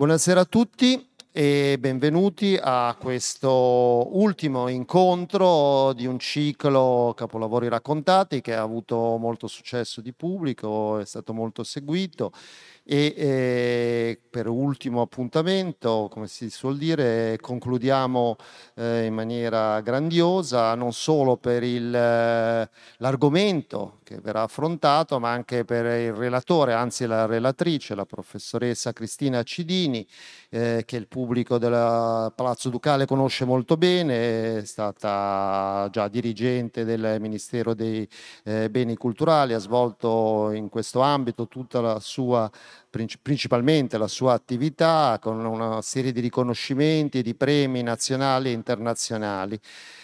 Buonasera a tutti e benvenuti a questo ultimo incontro di un ciclo Capolavori raccontati che ha avuto molto successo di pubblico, è stato molto seguito e eh, per ultimo appuntamento, come si suol dire, concludiamo eh, in maniera grandiosa non solo per il, eh, l'argomento che verrà affrontato, ma anche per il relatore, anzi la relatrice, la professoressa Cristina Cidini, eh, che il pubblico del Palazzo Ducale conosce molto bene, è stata già dirigente del Ministero dei eh, Beni Culturali, ha svolto in questo ambito tutta la sua principalmente la sua attività con una serie di riconoscimenti e di premi nazionali e internazionali.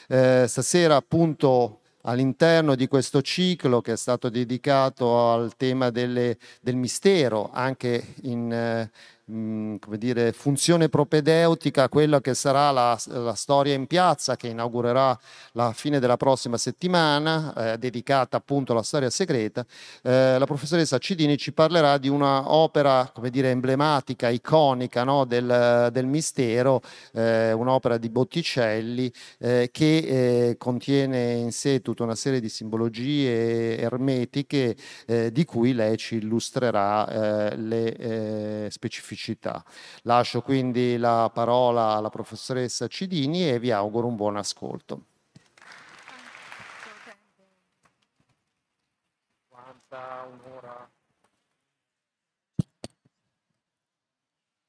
Eh, stasera appunto all'interno di questo ciclo che è stato dedicato al tema delle, del mistero, anche in, eh, mh, come dire, funzione propedeutica a quella che sarà la, la, storia in piazza che inaugurerà la fine della prossima settimana, eh, dedicata appunto alla storia segreta, eh, la professoressa Cidini ci parlerà di un'opera, come dire, emblematica, iconica no, del, del, mistero, eh, un'opera di Botticelli eh, che eh, contiene in sé tutta una serie di simbologie ermetiche eh, di cui lei ci illustrerà le specificità specificità. Lascio quindi la parola alla professoressa Cidini e vi auguro un buon ascolto.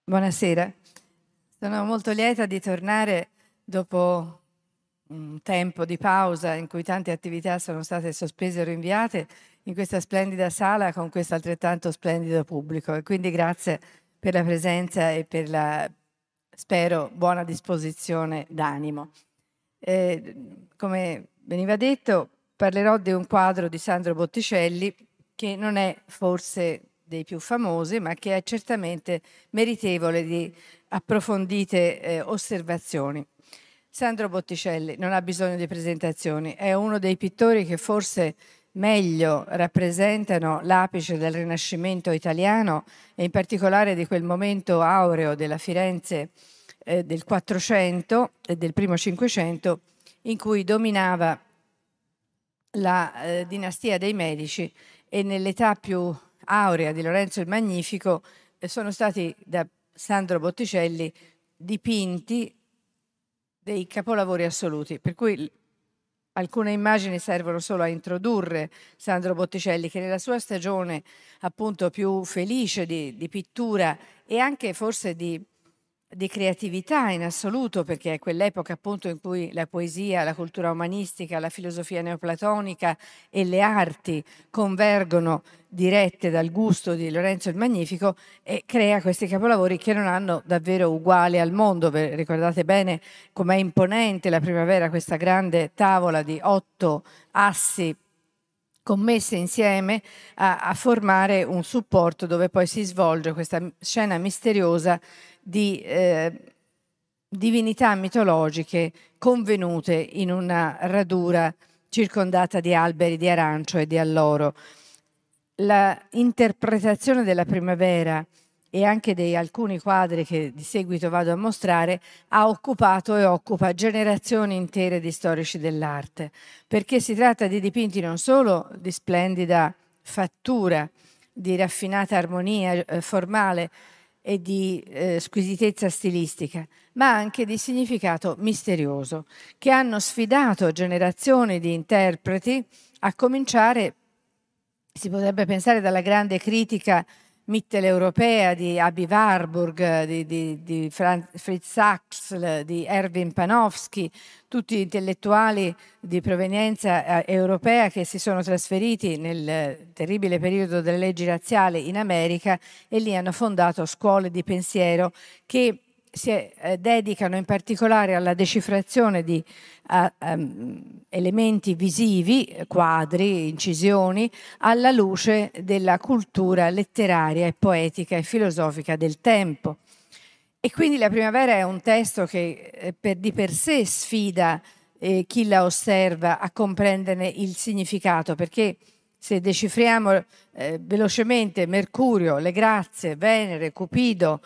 Buonasera, sono molto lieta di tornare dopo un tempo di pausa in cui tante attività sono state sospese o rinviate in questa splendida sala con questo altrettanto splendido pubblico e quindi grazie per la presenza e per la, spero, buona disposizione d'animo. Eh, come veniva detto, parlerò di un quadro di Sandro Botticelli che non è forse dei più famosi, ma che è certamente meritevole di approfondite eh, osservazioni. Sandro Botticelli non ha bisogno di presentazioni, è uno dei pittori che forse meglio rappresentano l'apice del Rinascimento italiano e in particolare di quel momento aureo della Firenze eh, del 400 e del primo 500 in cui dominava la eh, dinastia dei Medici e nell'età più aurea di Lorenzo il Magnifico eh, sono stati da Sandro Botticelli dipinti dei capolavori assoluti, per cui alcune immagini servono solo a introdurre Sandro Botticelli che nella sua stagione appunto più felice di, di pittura e anche forse di di creatività in assoluto, perché è quell'epoca appunto in cui la poesia, la cultura umanistica, la filosofia neoplatonica e le arti convergono dirette dal gusto di Lorenzo il Magnifico e crea questi capolavori che non hanno davvero uguali al mondo. Ricordate bene com'è imponente la primavera, questa grande tavola di otto assi commesse insieme a, a, formare un supporto dove poi si svolge questa scena misteriosa di eh, divinità mitologiche convenute in una radura circondata di alberi di arancio e di alloro. La interpretazione della primavera e anche di alcuni quadri che di seguito vado a mostrare, ha occupato e occupa generazioni intere di storici dell'arte, perché si tratta di dipinti non solo di splendida fattura, di raffinata armonia eh, formale, e di eh, squisitezza stilistica, ma anche di significato misterioso, che hanno sfidato generazioni di interpreti, a cominciare, si potrebbe pensare, dalla grande critica mitteleuropea di Abi Warburg, di, di, di Fritz Sachs, di Erwin Panofsky, tutti intellettuali di provenienza eh, europea che si sono trasferiti nel terribile periodo delle leggi razziali in America e lì hanno fondato scuole di pensiero che si eh, dedicano in particolare alla decifrazione di uh, um, elementi visivi, quadri, incisioni, alla luce della cultura letteraria e poetica e filosofica del tempo. E quindi la primavera è un testo che eh, per, di per sé sfida eh, chi la osserva a comprenderne il significato, perché se decifriamo eh, velocemente Mercurio, le grazie, Venere, Cupido,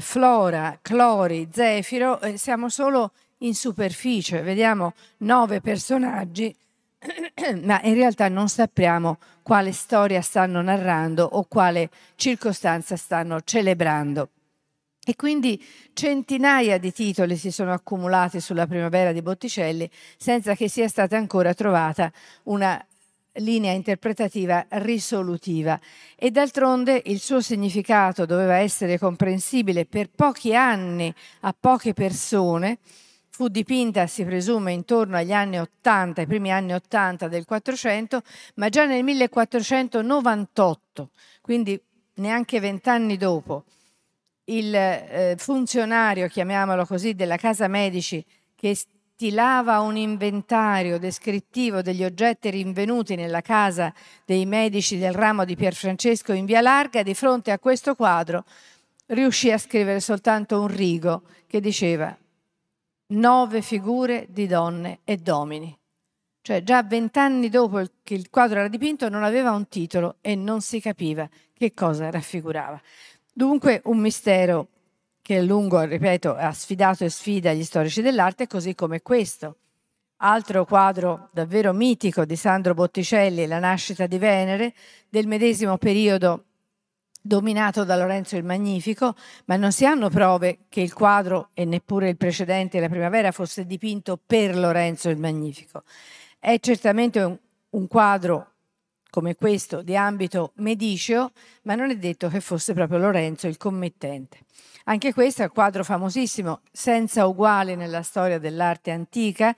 Flora, Clori, Zefiro, eh, siamo solo in superficie, vediamo nove personaggi, ma in realtà non sappiamo quale storia stanno narrando o quale circostanza stanno celebrando. E quindi centinaia di titoli si sono accumulati sulla primavera di Botticelli senza che sia stata ancora trovata una linea interpretativa risolutiva e d'altronde il suo significato doveva essere comprensibile per pochi anni a poche persone. Fu dipinta, si presume, intorno agli anni 80, i primi anni 80 del 400, ma già nel 1498, quindi neanche vent'anni dopo, il eh, funzionario, chiamiamolo così, della Casa Medici che stilava un inventario descrittivo degli oggetti rinvenuti nella casa dei medici del ramo di Pierfrancesco in Via Larga, di fronte a questo quadro riuscì a scrivere soltanto un rigo che diceva nove figure di donne e domini. Cioè già vent'anni dopo che il quadro era dipinto non aveva un titolo e non si capiva che cosa raffigurava. Dunque un mistero che a lungo, ripeto, ha sfidato e sfida gli storici dell'arte, così come questo. Altro quadro davvero mitico di Sandro Botticelli, La nascita di Venere, del medesimo periodo dominato da Lorenzo il Magnifico, ma non si hanno prove che il quadro e neppure il precedente, la primavera, fosse dipinto per Lorenzo il Magnifico. È certamente un, un quadro come questo di ambito mediceo, ma non è detto che fosse proprio Lorenzo il commettente. Anche questo è un quadro famosissimo, senza uguali nella storia dell'arte antica,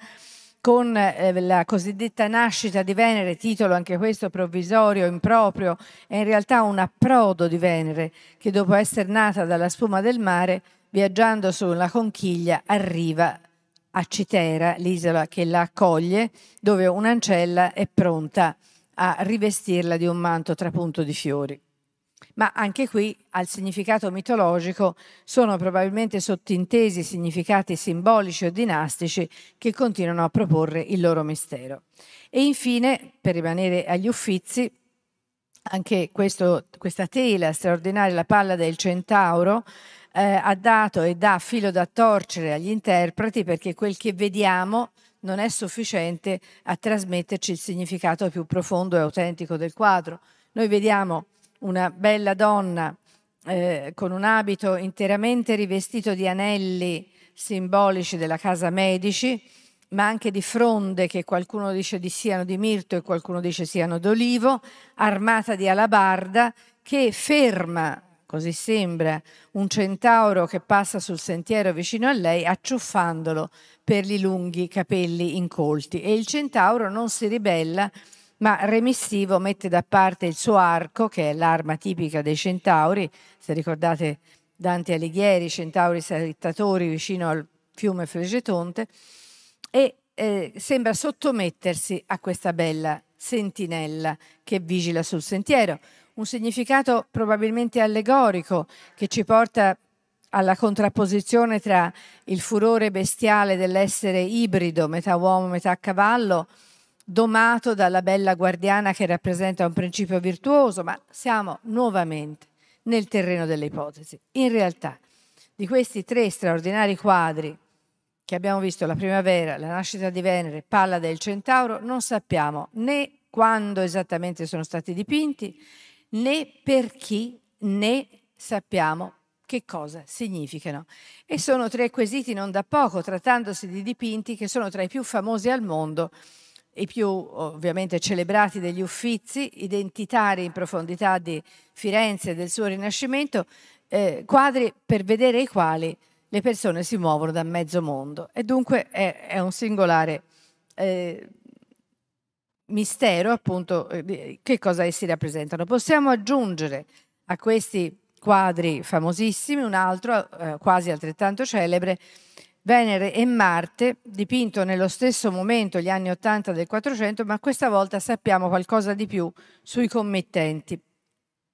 con eh, la cosiddetta nascita di Venere, titolo anche questo provvisorio, improprio, è in realtà un approdo di Venere che dopo essere nata dalla spuma del mare, viaggiando sulla conchiglia, arriva a Citera, l'isola che la accoglie, dove un'ancella è pronta a rivestirla di un manto trapunto di fiori. Ma anche qui al significato mitologico sono probabilmente sottintesi significati simbolici o dinastici che continuano a proporre il loro mistero. E infine, per rimanere agli uffizi, anche questo, questa tela straordinaria, la palla del centauro, eh, ha dato e dà filo da torcere agli interpreti perché quel che vediamo non è sufficiente a trasmetterci il significato più profondo e autentico del quadro. Noi vediamo una bella donna eh, con un abito interamente rivestito di anelli simbolici della casa Medici, ma anche di fronde che qualcuno dice di siano di mirto e qualcuno dice siano d'olivo, armata di alabarda che ferma così sembra, un centauro che passa sul sentiero vicino a lei, acciuffandolo per i lunghi capelli incolti. E il centauro non si ribella, ma remissivo mette da parte il suo arco, che è l'arma tipica dei centauri. Se ricordate Dante Alighieri, centauri salittatori vicino al fiume Fregetonte, e eh, sembra sottomettersi a questa bella sentinella che vigila sul sentiero un significato probabilmente allegorico che ci porta alla contrapposizione tra il furore bestiale dell'essere ibrido, metà uomo, metà cavallo, domato dalla bella guardiana che rappresenta un principio virtuoso, ma siamo nuovamente nel terreno delle ipotesi. In realtà, di questi tre straordinari quadri che abbiamo visto, la primavera, la nascita di Venere, Palla del Centauro, non sappiamo né quando esattamente sono stati dipinti, né per chi né sappiamo che cosa significano. E sono tre quesiti non da poco, trattandosi di dipinti che sono tra i più famosi al mondo, i più ovviamente celebrati degli uffizi, identitari in profondità di Firenze e del suo Rinascimento, eh, quadri per vedere i quali le persone si muovono da mezzo mondo. E dunque è, è un singolare eh, mistero appunto eh, che cosa essi rappresentano. Possiamo aggiungere a questi quadri famosissimi un altro eh, quasi altrettanto celebre, Venere e Marte, dipinto nello stesso momento, gli anni 80 del 400, ma questa volta sappiamo qualcosa di più sui committenti.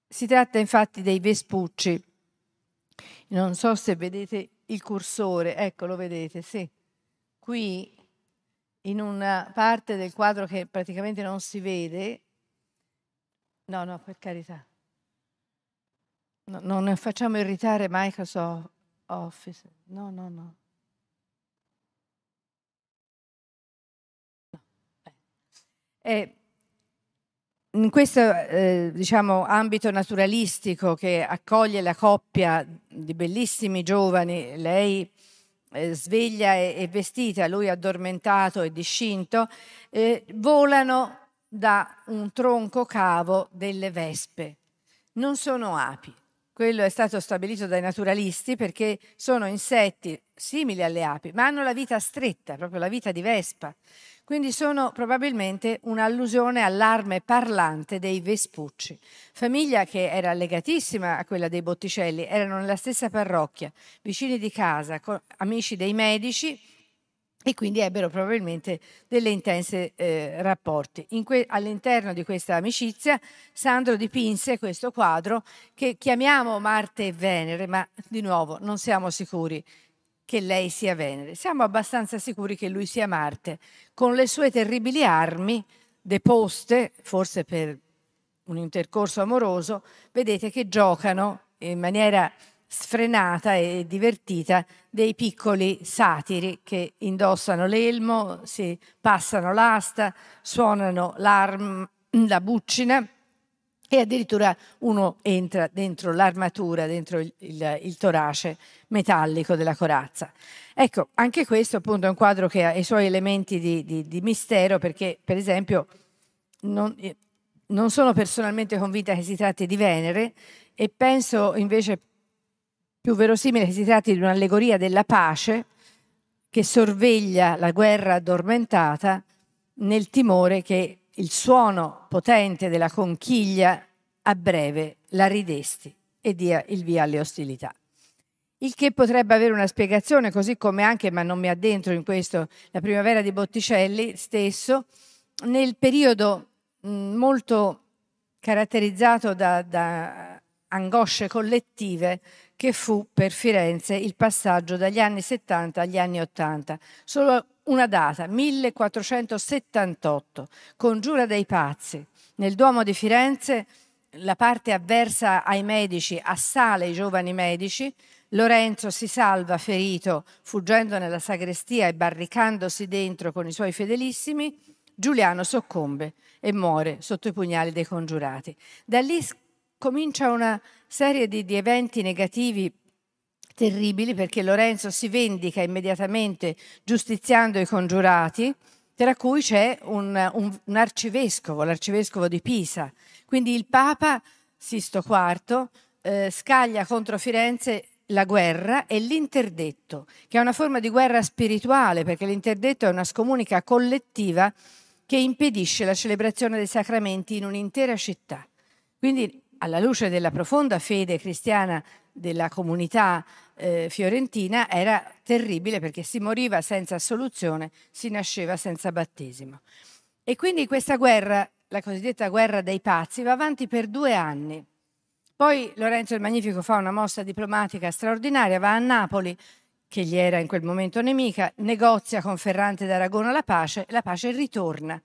Si tratta infatti dei Vespucci. Non so se vedete il cursore, ecco lo vedete, sì. Qui in una parte del quadro che praticamente non si vede. No, no, per carità. No, non facciamo irritare Microsoft Office. No, no, no. In questo eh, diciamo, ambito naturalistico che accoglie la coppia di bellissimi giovani, lei eh, sveglia e, e, vestita, lui addormentato e discinto, eh, volano da un tronco cavo delle vespe. Non sono api. Quello è stato stabilito dai naturalisti perché sono insetti simili alle api, ma hanno la vita stretta, proprio la vita di vespa. Quindi sono probabilmente un'allusione all'arme parlante dei Vespucci, famiglia che era legatissima a quella dei Botticelli, erano nella stessa parrocchia, vicini di casa, amici dei medici e quindi ebbero probabilmente delle intense eh, rapporti. Que- all'interno di questa amicizia Sandro dipinse questo quadro che chiamiamo Marte e Venere, ma di nuovo non siamo sicuri che lei sia Venere. Siamo abbastanza sicuri che lui sia Marte, con le sue terribili armi deposte, forse per un intercorso amoroso, vedete che giocano in maniera sfrenata e divertita dei piccoli satiri che indossano l'elmo, si passano l'asta, suonano la buccina e addirittura uno entra dentro l'armatura, dentro il, il, il, torace metallico della corazza. Ecco, anche questo appunto è un quadro che ha i suoi elementi di, di, di mistero perché, per esempio, non, non, sono personalmente convinta che si tratti di Venere e penso invece più verosimile che si tratti di un'allegoria della pace che sorveglia la guerra addormentata nel timore che il suono potente della conchiglia a breve la ridesti e dia il via alle ostilità. Il che potrebbe avere una spiegazione, così come anche, ma non mi addentro in questo, la primavera di Botticelli stesso, nel periodo molto caratterizzato da, da angosce collettive che fu per Firenze il passaggio dagli anni 70 agli anni 80. Solo una data, 1478, congiura dei pazzi. Nel Duomo di Firenze la parte avversa ai medici assale i giovani medici, Lorenzo si salva ferito fuggendo nella sagrestia e barricandosi dentro con i suoi fedelissimi, Giuliano soccombe e muore sotto i pugnali dei congiurati. Da lì comincia una serie di, di eventi negativi terribili perché Lorenzo si vendica immediatamente giustiziando i congiurati, tra cui c'è un, un, un arcivescovo, l'arcivescovo di Pisa. Quindi il Papa Sisto IV eh, scaglia contro Firenze la guerra e l'interdetto, che è una forma di guerra spirituale, perché l'interdetto è una scomunica collettiva che impedisce la celebrazione dei sacramenti in un'intera città. Quindi, alla luce della profonda fede cristiana della comunità eh, fiorentina era terribile perché si moriva senza assoluzione, si nasceva senza battesimo. E quindi questa guerra, la cosiddetta guerra dei pazzi, va avanti per due anni. Poi Lorenzo il Magnifico fa una mossa diplomatica straordinaria, va a Napoli, che gli era in quel momento nemica, negozia con Ferrante d'Aragona la pace la pace ritorna.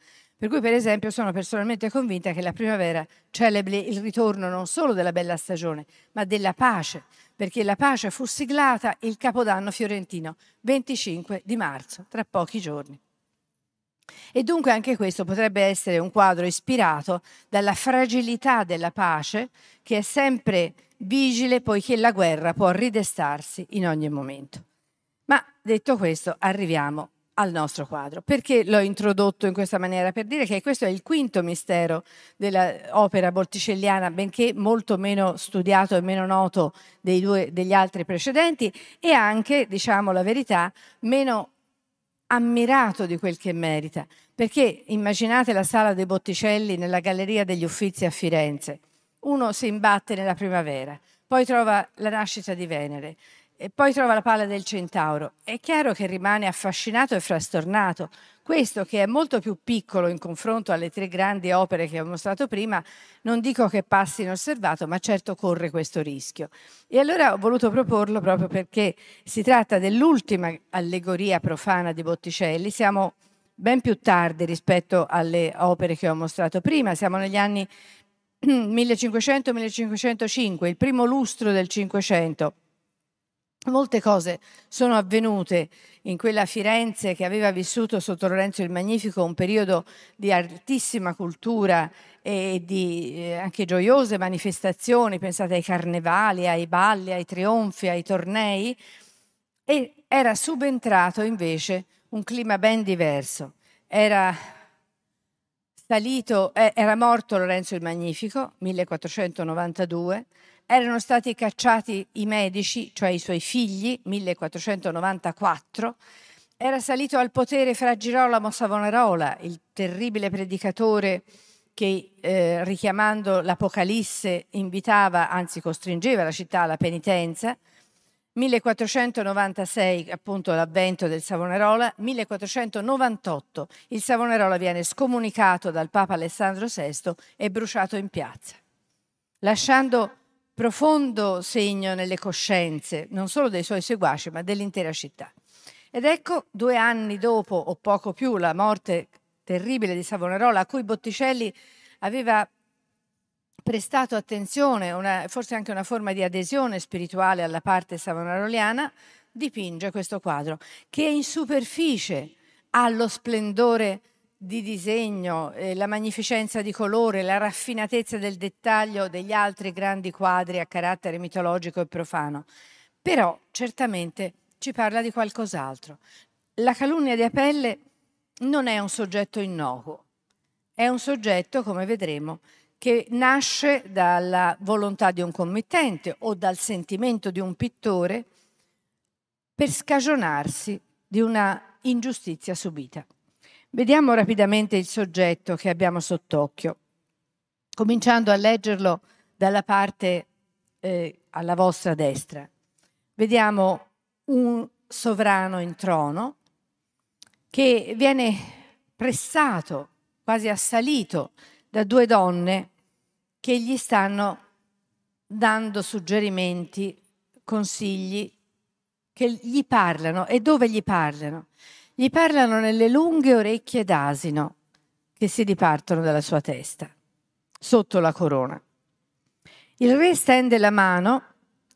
Per cui, per esempio, sono personalmente convinta che la primavera celebri il ritorno non solo della bella stagione, ma della pace, perché la pace fu siglata il Capodanno fiorentino, 25 di marzo, tra pochi giorni. E dunque anche questo potrebbe essere un quadro ispirato dalla fragilità della pace che è sempre vigile poiché la guerra può ridestarsi in ogni momento. Ma detto questo, arriviamo al nostro quadro. Perché l'ho introdotto in questa maniera? Per dire che questo è il quinto mistero dell'opera botticelliana, benché molto meno studiato e meno noto due, degli altri precedenti e anche, diciamo la verità, meno ammirato di quel che merita. Perché immaginate la sala dei Botticelli nella Galleria degli Uffizi a Firenze. Uno si imbatte nella primavera, poi trova la nascita di Venere, e poi trova la palla del centauro. È chiaro che rimane affascinato e frastornato. Questo, che è molto più piccolo in confronto alle tre grandi opere che ho mostrato prima, non dico che passi inosservato, ma certo corre questo rischio. E allora ho voluto proporlo proprio perché si tratta dell'ultima allegoria profana di Botticelli. Siamo ben più tardi rispetto alle opere che ho mostrato prima, siamo negli anni 1500-1505, il primo lustro del Cinquecento. Molte cose sono avvenute in quella Firenze che aveva vissuto sotto Lorenzo il Magnifico un periodo di altissima cultura e di eh, anche gioiose manifestazioni, pensate ai carnevali, ai balli, ai trionfi, ai tornei, e era subentrato invece un clima ben diverso. Era salito, eh, era morto Lorenzo il Magnifico, 1492, erano stati cacciati i medici, cioè i suoi figli, 1494. Era salito al potere Fra Girolamo Savonarola, il terribile predicatore che eh, richiamando l'Apocalisse invitava, anzi costringeva la città alla penitenza. 1496 appunto l'avvento del Savonarola, 1498 il Savonarola viene scomunicato dal Papa Alessandro VI e bruciato in piazza, lasciando profondo segno nelle coscienze, non solo dei suoi seguaci, ma dell'intera città. Ed ecco, due anni dopo, o poco più, la morte terribile di Savonarola, a cui Botticelli aveva prestato attenzione, una, forse anche una forma di adesione spirituale alla parte savonaroliana, dipinge questo quadro, che in superficie ha lo splendore di disegno, eh, la magnificenza di colore, la raffinatezza del dettaglio degli altri grandi quadri a carattere mitologico e profano. Però certamente ci parla di qualcos'altro. La calunnia di Apelle non è un soggetto innocuo, è un soggetto, come vedremo, che nasce dalla volontà di un committente o dal sentimento di un pittore per scagionarsi di una ingiustizia subita. Vediamo rapidamente il soggetto che abbiamo sott'occhio, cominciando a leggerlo dalla parte eh, alla vostra destra. Vediamo un sovrano in trono che viene pressato, quasi assalito da due donne che gli stanno dando suggerimenti, consigli, che gli parlano. E dove gli parlano? Gli parlano nelle lunghe orecchie d'asino che si dipartono dalla sua testa, sotto la corona. Il re stende la mano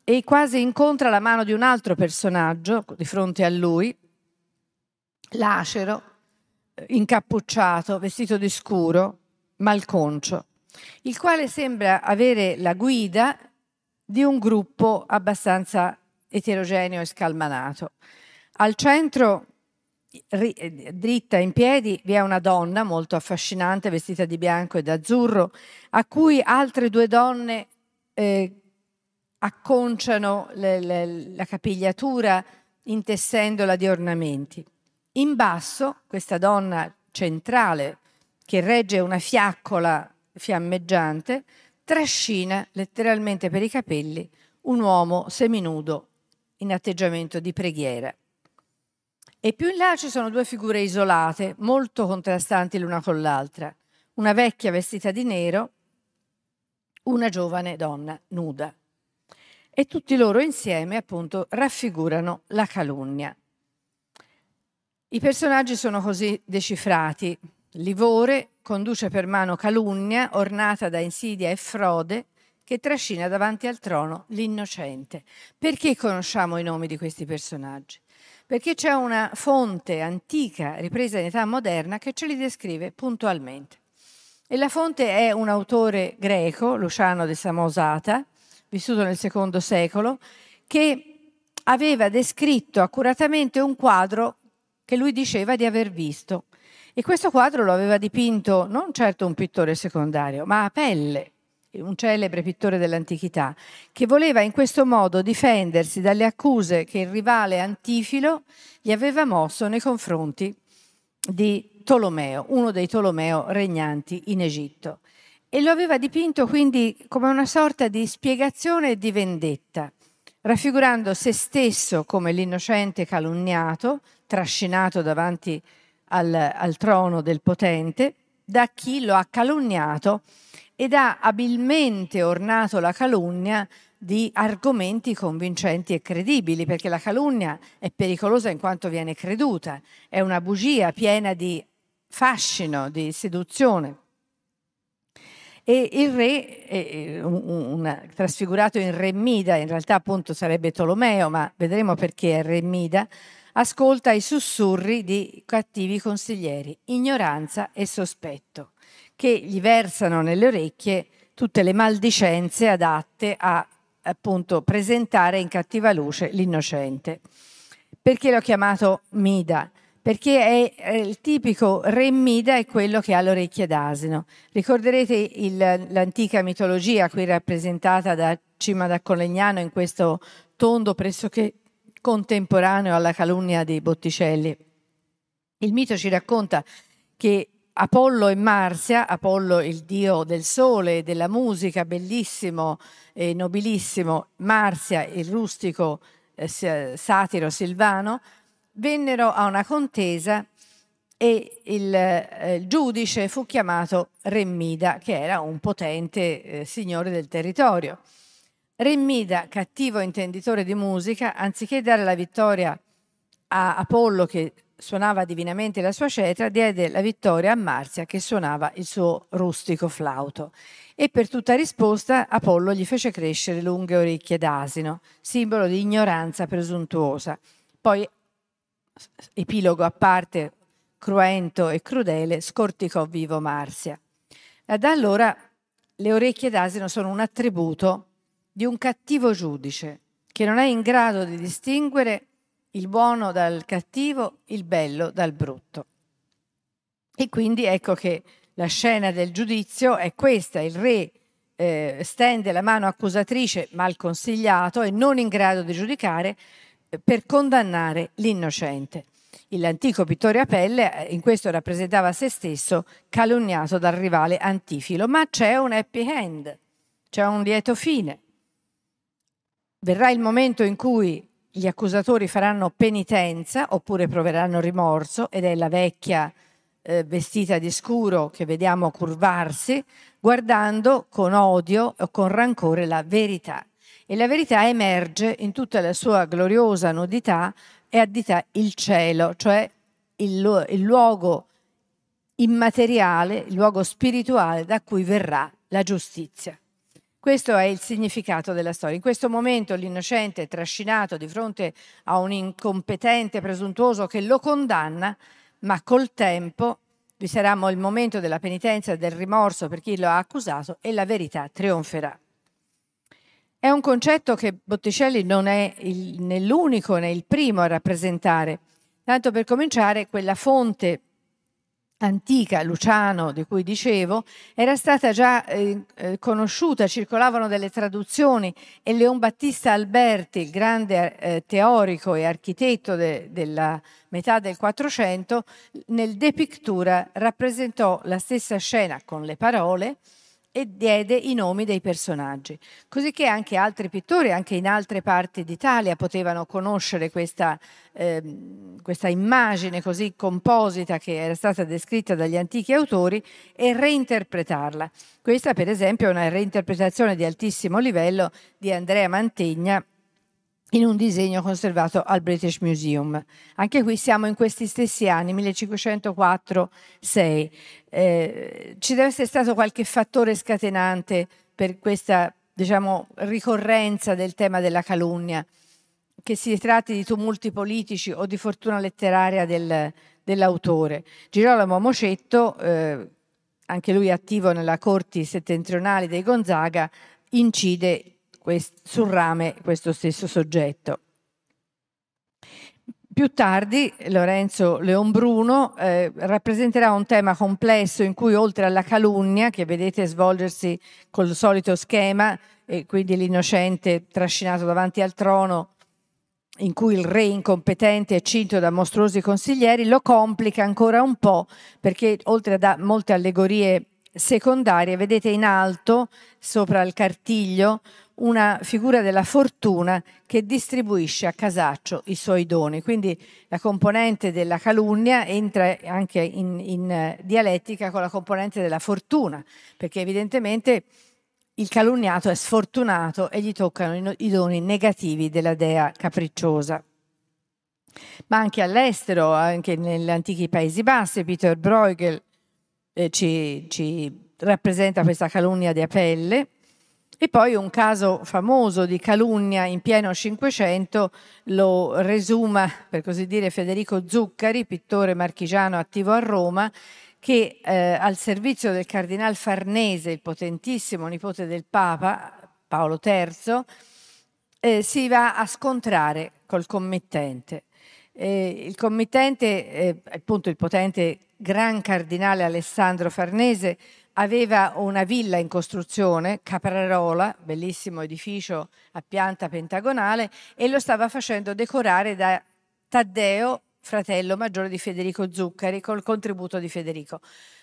e quasi incontra la mano di un altro personaggio di fronte a lui, lacero, incappucciato, vestito di scuro, malconcio, il quale sembra avere la guida di un gruppo abbastanza eterogeneo e scalmanato. Al centro dritta in piedi vi è una donna molto affascinante vestita di bianco e d'azzurro a cui altre due donne eh, acconciano le, le, la capigliatura intessendola di ornamenti. In basso questa donna centrale che regge una fiaccola fiammeggiante trascina letteralmente per i capelli un uomo seminudo in atteggiamento di preghiera. E più in là ci sono due figure isolate, molto contrastanti l'una con l'altra. Una vecchia vestita di nero, una giovane donna nuda. E tutti loro insieme, appunto, raffigurano la calunnia. I personaggi sono così decifrati. Livore conduce per mano calunnia, ornata da insidia e frode, che trascina davanti al trono l'innocente. Perché conosciamo i nomi di questi personaggi? Perché c'è una fonte antica ripresa in età moderna che ce li descrive puntualmente. E la fonte è un autore greco, Luciano de Samosata, vissuto nel secondo secolo, che aveva descritto accuratamente un quadro che lui diceva di aver visto. E questo quadro lo aveva dipinto non certo un pittore secondario, ma a pelle, un celebre pittore dell'antichità, che voleva in questo modo difendersi dalle accuse che il rivale Antifilo gli aveva mosso nei confronti di Tolomeo, uno dei Tolomeo regnanti in Egitto. E lo aveva dipinto quindi come una sorta di spiegazione e di vendetta, raffigurando se stesso come l'innocente calunniato, trascinato davanti al, al trono del potente, da chi lo ha calunniato ed ha abilmente ornato la calunnia di argomenti convincenti e credibili, perché la calunnia è pericolosa in quanto viene creduta, è una bugia piena di fascino, di seduzione. e il re, un, trasfigurato in re Mida, in realtà appunto sarebbe Tolomeo, ma vedremo perché è re Mida, ascolta i sussurri di cattivi consiglieri, ignoranza e sospetto, che gli versano nelle orecchie tutte le maldicenze adatte a appunto presentare in cattiva luce l'innocente. Perché l'ho chiamato Mida? Perché è, il tipico re Mida è quello che ha le orecchie d'asino. Ricorderete il, l'antica mitologia qui rappresentata da Cima da Colegnano in questo tondo pressoché contemporaneo alla calunnia dei Botticelli. Il mito ci racconta che Apollo e Marzia, Apollo il dio del sole e della musica, bellissimo e nobilissimo, Marzia il rustico eh, satiro silvano, vennero a una contesa e il, eh, il giudice fu chiamato Remmida, che era un potente eh, signore del territorio. Remmida, cattivo intenditore di musica, anziché dare la vittoria a Apollo che suonava divinamente la sua cetra, diede la vittoria a Marzia che suonava il suo rustico flauto. E per tutta risposta Apollo gli fece crescere lunghe orecchie d'asino, simbolo di ignoranza presuntuosa. Poi, epilogo a parte, cruento e crudele, scorticò vivo Marzia. Da allora le orecchie d'asino sono un attributo di un cattivo giudice che non è in grado di distinguere il buono dal cattivo, il bello dal brutto. E quindi ecco che la scena del giudizio è questa, il re eh, stende la mano accusatrice mal consigliato e non in grado di giudicare eh, per condannare l'innocente. L'antico pittore a pelle eh, in questo rappresentava se stesso calunniato dal rivale Antifilo, ma c'è un happy end, c'è un lieto fine verrà il momento in cui gli accusatori faranno penitenza oppure proveranno rimorso ed è la vecchia eh, vestita di scuro che vediamo curvarsi guardando con odio o con rancore la verità. E la verità emerge in tutta la sua gloriosa nudità e addita il cielo, cioè il, il luogo immateriale, il luogo spirituale da cui verrà la giustizia. Questo è il significato della storia. In questo momento l'innocente è trascinato di fronte a un incompetente presuntuoso che lo condanna, ma col tempo vi sarà il momento della penitenza e del rimorso per chi lo ha accusato e la verità trionferà. È un concetto che Botticelli non è né l'unico né il primo a rappresentare. Tanto per cominciare, quella fonte antica, Luciano, di cui dicevo, era stata già eh, eh, conosciuta, circolavano delle traduzioni e Leon Battista Alberti, il grande eh, teorico e architetto de, della metà del Quattrocento, nel De Pictura rappresentò la stessa scena con le parole e diede i nomi dei personaggi, così che anche altri pittori, anche in altre parti d'Italia, potevano conoscere questa, eh, questa immagine così composita che era stata descritta dagli antichi autori e reinterpretarla. Questa, per esempio, è una reinterpretazione di altissimo livello di Andrea Mantegna in un disegno conservato al British Museum. Anche qui siamo in questi stessi anni, 1504-6. Eh, ci deve essere stato qualche fattore scatenante per questa diciamo, ricorrenza del tema della calunnia, che si tratti di tumulti politici o di fortuna letteraria del, dell'autore. Girolamo Mocetto, eh, anche lui attivo nella corti settentrionali dei Gonzaga, incide sul rame questo stesso soggetto. Più tardi Lorenzo Leonbruno eh, rappresenterà un tema complesso in cui oltre alla calunnia, che vedete svolgersi col solito schema, e quindi l'innocente trascinato davanti al trono, in cui il re incompetente è cinto da mostruosi consiglieri, lo complica ancora un po' perché oltre a molte allegorie secondarie, vedete in alto, sopra il cartiglio, una figura della fortuna che distribuisce a casaccio i suoi doni. Quindi la componente della calunnia entra anche in, in eh, dialettica con la componente della fortuna, perché evidentemente il calunniato è sfortunato e gli toccano i, doni negativi della dea capricciosa. Ma anche all'estero, anche negli antichi Paesi Bassi, Peter Bruegel eh, ci, ci rappresenta questa calunnia di Apelle. E poi un caso famoso di calunnia in pieno Cinquecento lo resuma, per così dire, Federico Zuccari, pittore marchigiano attivo a Roma, che eh, al servizio del cardinal Farnese, il potentissimo nipote del Papa Paolo III, eh, si va a scontrare col committente. Eh, il committente, eh, appunto il potente gran cardinale Alessandro Farnese, aveva una villa in costruzione, Caprarola, bellissimo edificio a pianta pentagonale, e lo stava facendo decorare da Taddeo, fratello maggiore di Federico Zuccari, col contributo di Federico.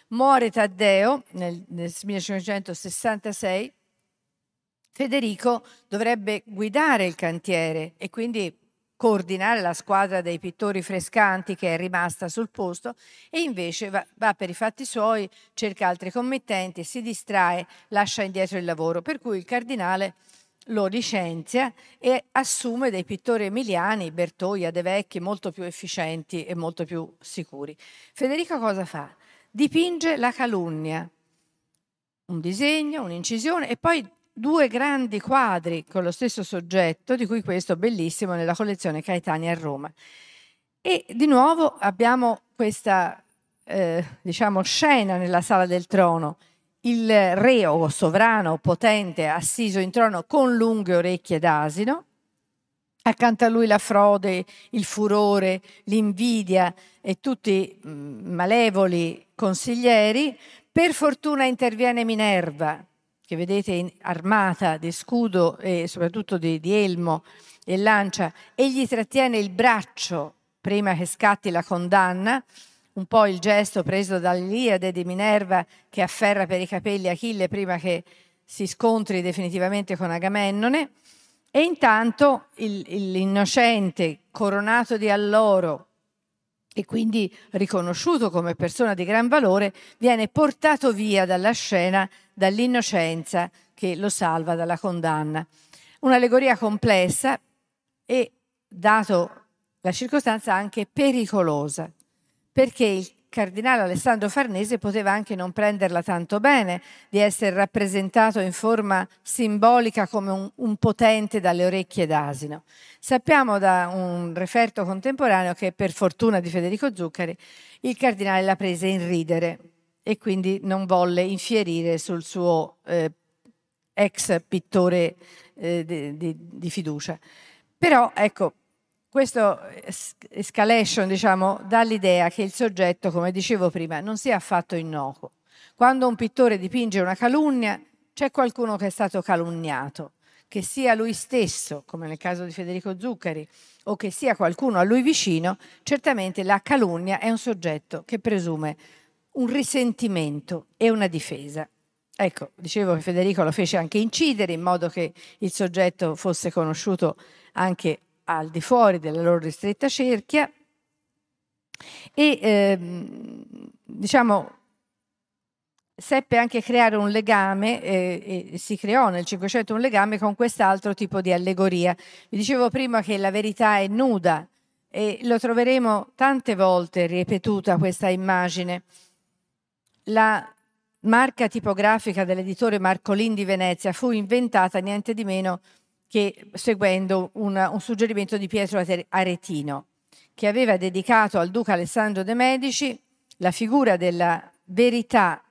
Muore Taddeo nel, nel 1566, Federico dovrebbe guidare il cantiere e quindi coordinare la squadra dei pittori frescanti che è rimasta sul posto e invece va, va, per i fatti suoi, cerca altri committenti, si distrae, lascia indietro il lavoro, per cui il cardinale lo licenzia e assume dei pittori emiliani, Bertoia, De Vecchi, molto più efficienti e molto più sicuri. Federico cosa fa? Dipinge la calunnia, un disegno, un'incisione e poi due grandi quadri con lo stesso soggetto, di cui questo bellissimo nella collezione Caetani a Roma. E di nuovo abbiamo questa eh, diciamo, scena nella sala del trono, il re o sovrano potente assiso in trono con lunghe orecchie d'asino, accanto a lui la frode, il furore, l'invidia e tutti mm, malevoli consiglieri. Per fortuna interviene Minerva, che vedete armata di scudo e soprattutto di, di elmo e lancia, e gli trattiene il braccio prima che scatti la condanna, un po' il gesto preso dall'Iliade di Minerva che afferra per i capelli Achille prima che si scontri definitivamente con Agamennone, e intanto il, l'innocente coronato di alloro e quindi riconosciuto come persona di gran valore, viene portato via dalla scena dall'innocenza che lo salva dalla condanna. Un'allegoria complessa e, dato la circostanza, anche pericolosa, perché il cardinale Alessandro Farnese poteva anche non prenderla tanto bene di essere rappresentato in forma simbolica come un, un, potente dalle orecchie d'asino. Sappiamo da un referto contemporaneo che per fortuna di Federico Zuccari il cardinale l'ha presa in ridere e quindi non volle infierire sul suo eh, ex pittore eh, di, di, di fiducia. Però ecco, questo escalation diciamo, dà l'idea che il soggetto, come dicevo prima, non sia affatto innocuo. Quando un pittore dipinge una calunnia, c'è qualcuno che è stato calunniato, che sia lui stesso, come nel caso di Federico Zuccari, o che sia qualcuno a lui vicino, certamente la calunnia è un soggetto che presume un risentimento e una difesa. Ecco, dicevo che Federico lo fece anche incidere in modo che il soggetto fosse conosciuto anche al di fuori della loro ristretta cerchia e ehm, diciamo seppe anche creare un legame eh, e si creò nel Cinquecento un legame con quest'altro tipo di allegoria. Vi dicevo prima che la verità è nuda e lo troveremo tante volte ripetuta questa immagine. La marca tipografica dell'editore Marcolin di Venezia fu inventata niente di meno che seguendo una, un suggerimento di Pietro Aretino, che aveva dedicato al duca Alessandro de' Medici la figura della verità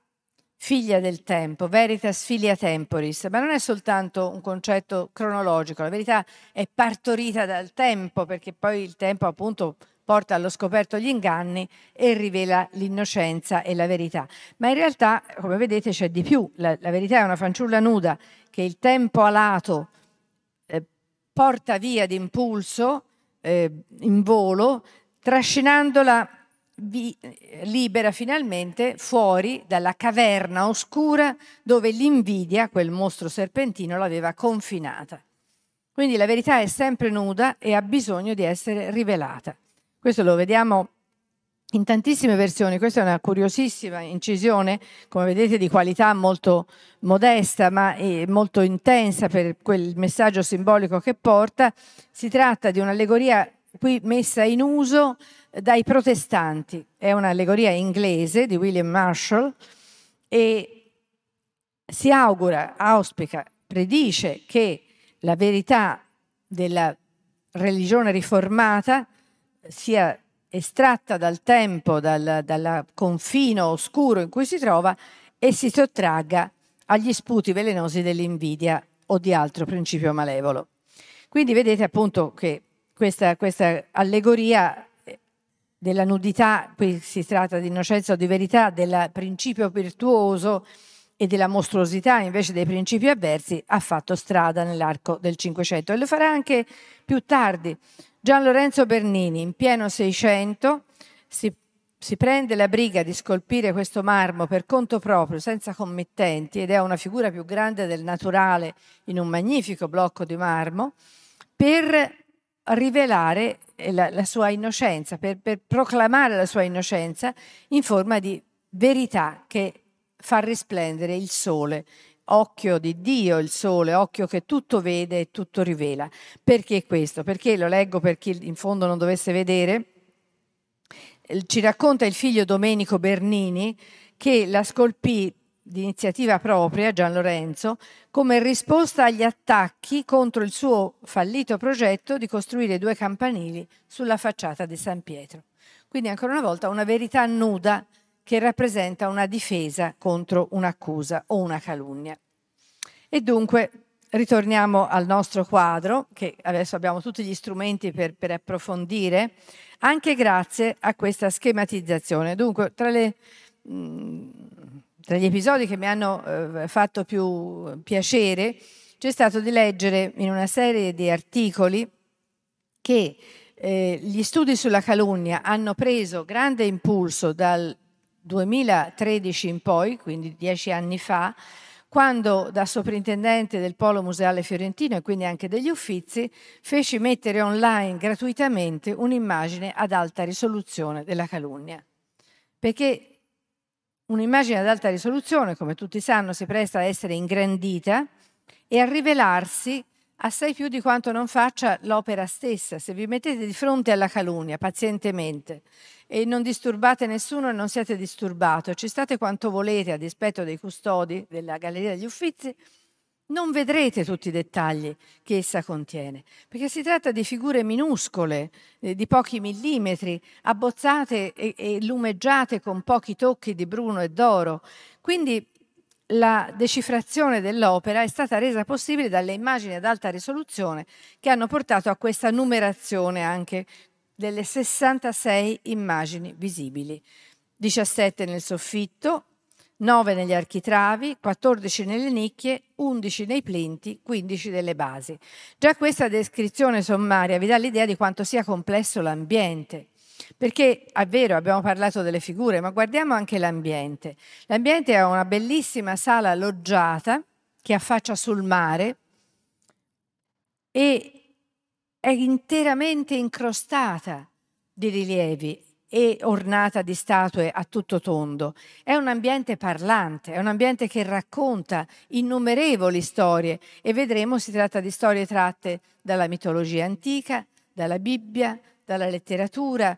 figlia del tempo, veritas filia temporis, ma non è soltanto un concetto cronologico, la verità è partorita dal tempo, perché poi il tempo appunto porta allo scoperto gli inganni e rivela l'innocenza e la verità. Ma in realtà, come vedete, c'è di più. La, la verità è una fanciulla nuda che il tempo alato porta via d'impulso eh, in volo, trascinandola vi, libera finalmente fuori dalla caverna oscura dove l'invidia, quel mostro serpentino, l'aveva confinata. Quindi la verità è sempre nuda e ha bisogno di essere rivelata. Questo lo vediamo in tantissime versioni. Questa è una curiosissima incisione, come vedete, di qualità molto modesta, ma molto intensa per quel messaggio simbolico che porta. Si tratta di un'allegoria qui messa in uso dai protestanti. È un'allegoria inglese di William Marshall e si augura, auspica, predice che la verità della religione riformata sia estratta dal tempo, dal, dal confino oscuro in cui si trova e si sottragga agli sputi velenosi dell'invidia o di altro principio malevolo. Quindi vedete appunto che questa, questa allegoria eh, della nudità, qui si tratta di innocenza o di verità, del principio virtuoso e della mostruosità invece dei principi avversi, ha fatto strada nell'arco del Cinquecento e lo farà anche più tardi. Gian Lorenzo Bernini, in pieno Seicento, si, si prende la briga di scolpire questo marmo per conto proprio, senza committenti, ed è una figura più grande del naturale in un magnifico blocco di marmo, per rivelare la, la sua innocenza, per, per proclamare la sua innocenza in forma di verità che fa risplendere il sole occhio di Dio, il sole, occhio che tutto vede e tutto rivela. Perché questo? Perché lo leggo per chi in fondo non dovesse vedere. Ci racconta il figlio Domenico Bernini che la scolpì di iniziativa propria, Gian Lorenzo, come risposta agli attacchi contro il suo fallito progetto di costruire due campanili sulla facciata di San Pietro. Quindi ancora una volta una verità nuda che rappresenta una difesa contro un'accusa o una calunnia. E dunque ritorniamo al nostro quadro, che adesso abbiamo tutti gli strumenti per, per approfondire, anche grazie a questa schematizzazione. Dunque, tra, le, tra gli episodi che mi hanno eh, fatto più piacere, c'è stato di leggere in una serie di articoli che eh, gli studi sulla calunnia hanno preso grande impulso dal 2013 in poi, quindi dieci anni fa, quando da soprintendente del Polo Museale Fiorentino e quindi anche degli Uffizi feci mettere online gratuitamente un'immagine ad alta risoluzione della calunnia. Perché un'immagine ad alta risoluzione, come tutti sanno, si presta a essere ingrandita e a rivelarsi assai più di quanto non faccia l'opera stessa. Se vi mettete di fronte alla calunnia pazientemente e non disturbate nessuno e non siete disturbato, ci state quanto volete a dispetto dei custodi della Galleria degli Uffizi, non vedrete tutti i dettagli che essa contiene, perché si tratta di figure minuscole, eh, di pochi millimetri, abbozzate e, e lumeggiate con pochi tocchi di bruno e d'oro. Quindi la decifrazione dell'opera è stata resa possibile dalle immagini ad alta risoluzione che hanno portato a questa numerazione anche delle 66 immagini visibili, 17 nel soffitto, 9 negli architravi, 14 nelle nicchie, 11 nei plinti, 15 nelle basi. Già questa descrizione sommaria vi dà l'idea di quanto sia complesso l'ambiente. Perché è vero, abbiamo parlato delle figure, ma guardiamo anche l'ambiente. L'ambiente è una bellissima sala loggiata che affaccia sul mare e è interamente incrostata di rilievi e ornata di statue a tutto tondo. È un ambiente parlante, è un ambiente che racconta innumerevoli storie e vedremo si tratta di storie tratte dalla mitologia antica, dalla Bibbia, dalla letteratura,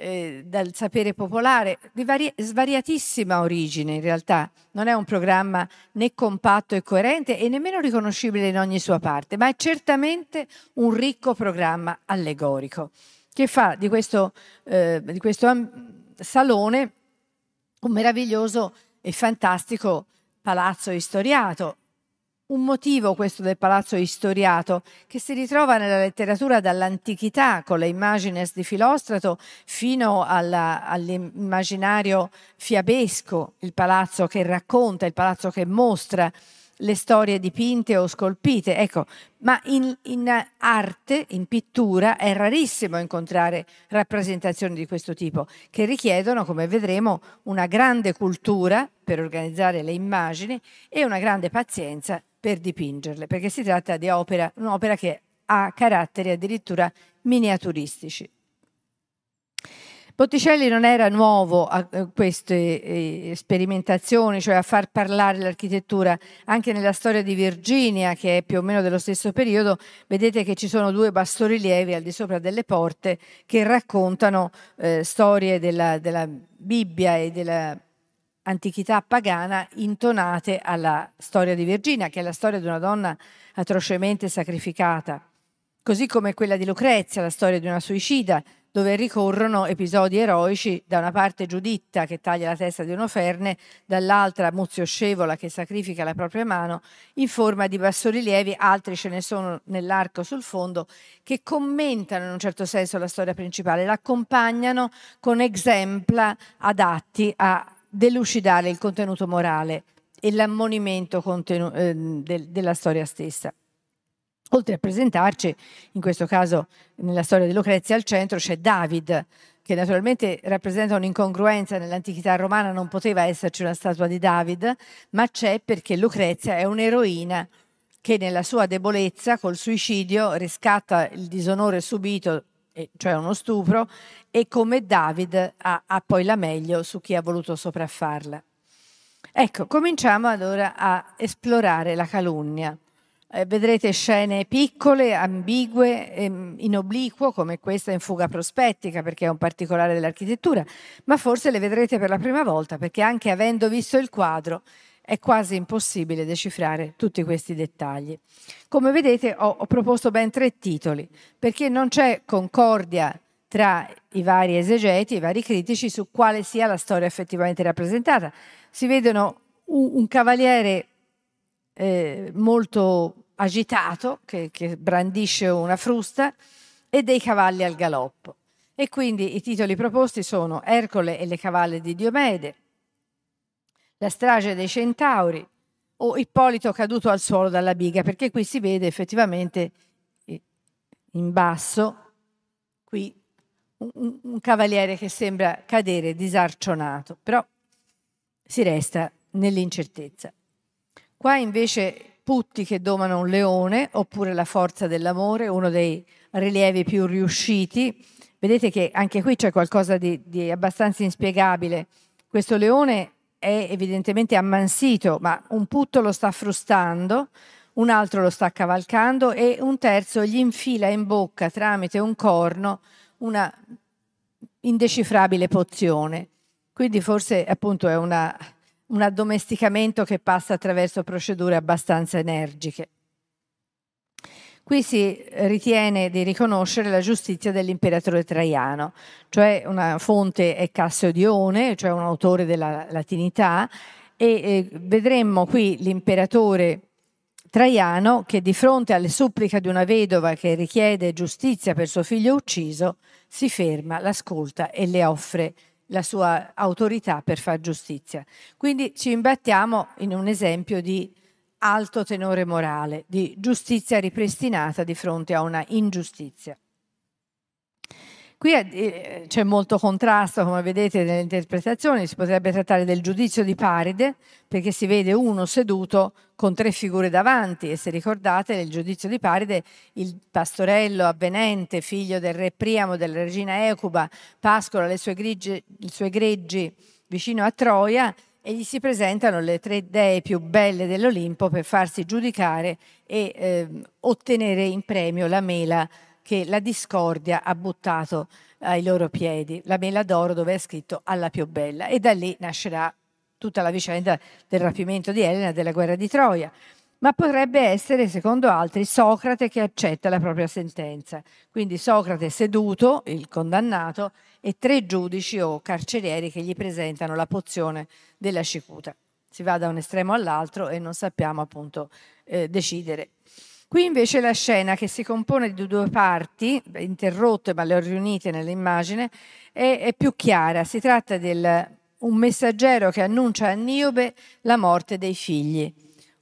eh, dal sapere popolare, di vari- svariatissima origine in realtà. Non è un programma né compatto e coerente e nemmeno riconoscibile in ogni sua parte, ma è certamente un ricco programma allegorico che fa di questo, eh, di questo salone un meraviglioso e fantastico palazzo istoriato, un motivo questo del palazzo istoriato che si ritrova nella letteratura dall'antichità con le immagines di Filostrato fino alla, all'immaginario fiabesco, il palazzo che racconta, il palazzo che mostra le storie dipinte o scolpite. Ecco, ma in, in, arte, in pittura, è rarissimo incontrare rappresentazioni di questo tipo, che richiedono, come vedremo, una grande cultura per organizzare le immagini e una grande pazienza per dipingerle, perché si tratta di opera, un'opera che ha caratteri addirittura miniaturistici. Botticelli non era nuovo a queste eh, sperimentazioni, cioè a far parlare l'architettura. Anche nella storia di Virginia, che è più o meno dello stesso periodo, vedete che ci sono due bassorilievi al di sopra delle porte che raccontano eh, storie della, della Bibbia e della antichità pagana intonate alla storia di Virginia, che è la storia di una donna atrocemente sacrificata, così come quella di Lucrezia, la storia di una suicida, dove ricorrono episodi eroici, da una parte Giuditta che taglia la testa di un'oferne, dall'altra Muzio Scevola che sacrifica la propria mano, in forma di bassorilievi, altri ce ne sono nell'arco sul fondo, che commentano in un certo senso la storia principale, l'accompagnano con exempla adatti a delucidare il contenuto morale e l'ammonimento contenu- eh, de- della storia stessa. Oltre a presentarci, in questo caso nella storia di Lucrezia al centro c'è David, che naturalmente rappresenta un'incongruenza nell'antichità romana, non poteva esserci una statua di David, ma c'è perché Lucrezia è un'eroina che nella sua debolezza col suicidio riscatta il disonore subito, cioè uno stupro, e come David ha, ha poi la meglio su chi ha voluto sopraffarla. Ecco, cominciamo allora a esplorare la calunnia. Eh, vedrete scene piccole, ambigue, ehm, in obliquo, come questa in fuga prospettica, perché è un particolare dell'architettura, ma forse le vedrete per la prima volta, perché anche avendo visto il quadro è quasi impossibile decifrare tutti questi dettagli. Come vedete ho, ho proposto ben tre titoli, perché non c'è concordia tra i vari esegeti, i vari critici, su quale sia la storia effettivamente rappresentata. Si vedono un, un cavaliere eh, molto agitato che, che brandisce una frusta e dei cavalli al galoppo. E quindi i titoli proposti sono Ercole e le cavalle di Diomede, La strage dei centauri o Ippolito caduto al suolo dalla biga, perché qui si vede effettivamente eh, in basso, qui un, un cavaliere che sembra cadere disarcionato, però si resta nell'incertezza. Qua invece Putti che domano un leone, oppure La forza dell'amore, uno dei rilievi più riusciti. Vedete che anche qui c'è qualcosa di, di abbastanza inspiegabile. Questo leone è evidentemente ammansito, ma un putto lo sta frustando, un altro lo sta cavalcando e un terzo gli infila in bocca tramite un corno una indecifrabile pozione. Quindi forse appunto è una un addomesticamento che passa attraverso procedure abbastanza energiche. Qui si ritiene di riconoscere la giustizia dell'imperatore Traiano, cioè una fonte è Cassio Dione, cioè un autore della latinità, e eh, vedremmo qui l'imperatore Traiano che di fronte alle suppliche di una vedova che richiede giustizia per suo figlio ucciso, si ferma, l'ascolta e le offre la sua autorità per fare giustizia. Quindi ci imbattiamo in un esempio di alto tenore morale, di giustizia ripristinata di fronte a una ingiustizia. Qui eh, c'è molto contrasto, come vedete, nelle interpretazioni. Si potrebbe trattare del giudizio di Paride, perché si vede uno seduto con tre figure davanti. E se ricordate, nel giudizio di Paride, il pastorello avvenente, figlio del re Priamo, della regina Ecuba, pascola le sue, grigi, i suoi greggi vicino a Troia e gli si presentano le tre dee più belle dell'Olimpo per farsi giudicare e eh, ottenere in premio la mela che la discordia ha buttato ai loro piedi, la mela d'oro dove è scritto alla più bella e da lì nascerà tutta la vicenda del rapimento di Elena e della guerra di Troia. Ma potrebbe essere, secondo altri, Socrate che accetta la propria sentenza. Quindi Socrate seduto, il condannato, e tre giudici o carcerieri che gli presentano la pozione della cicuta. Si va da un estremo all'altro e non sappiamo appunto eh, decidere Qui invece la scena, che si compone di due parti, interrotte ma le ho riunite nell'immagine, è, è più chiara. Si tratta di un messaggero che annuncia a Niobe la morte dei figli.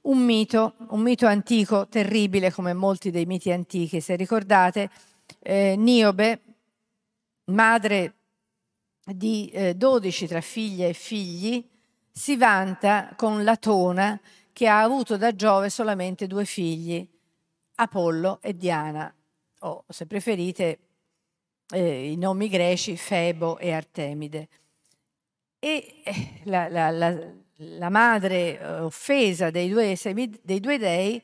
Un mito, un mito antico, terribile come molti dei miti antichi. Se ricordate, eh, Niobe, madre di eh, 12 tra figlie e figli, si vanta con Latona che ha avuto da Giove solamente due figli Apollo e Diana, o se preferite eh, i nomi greci Febo e Artemide. E eh, la, la, la, la madre eh, offesa dei due, dei due dei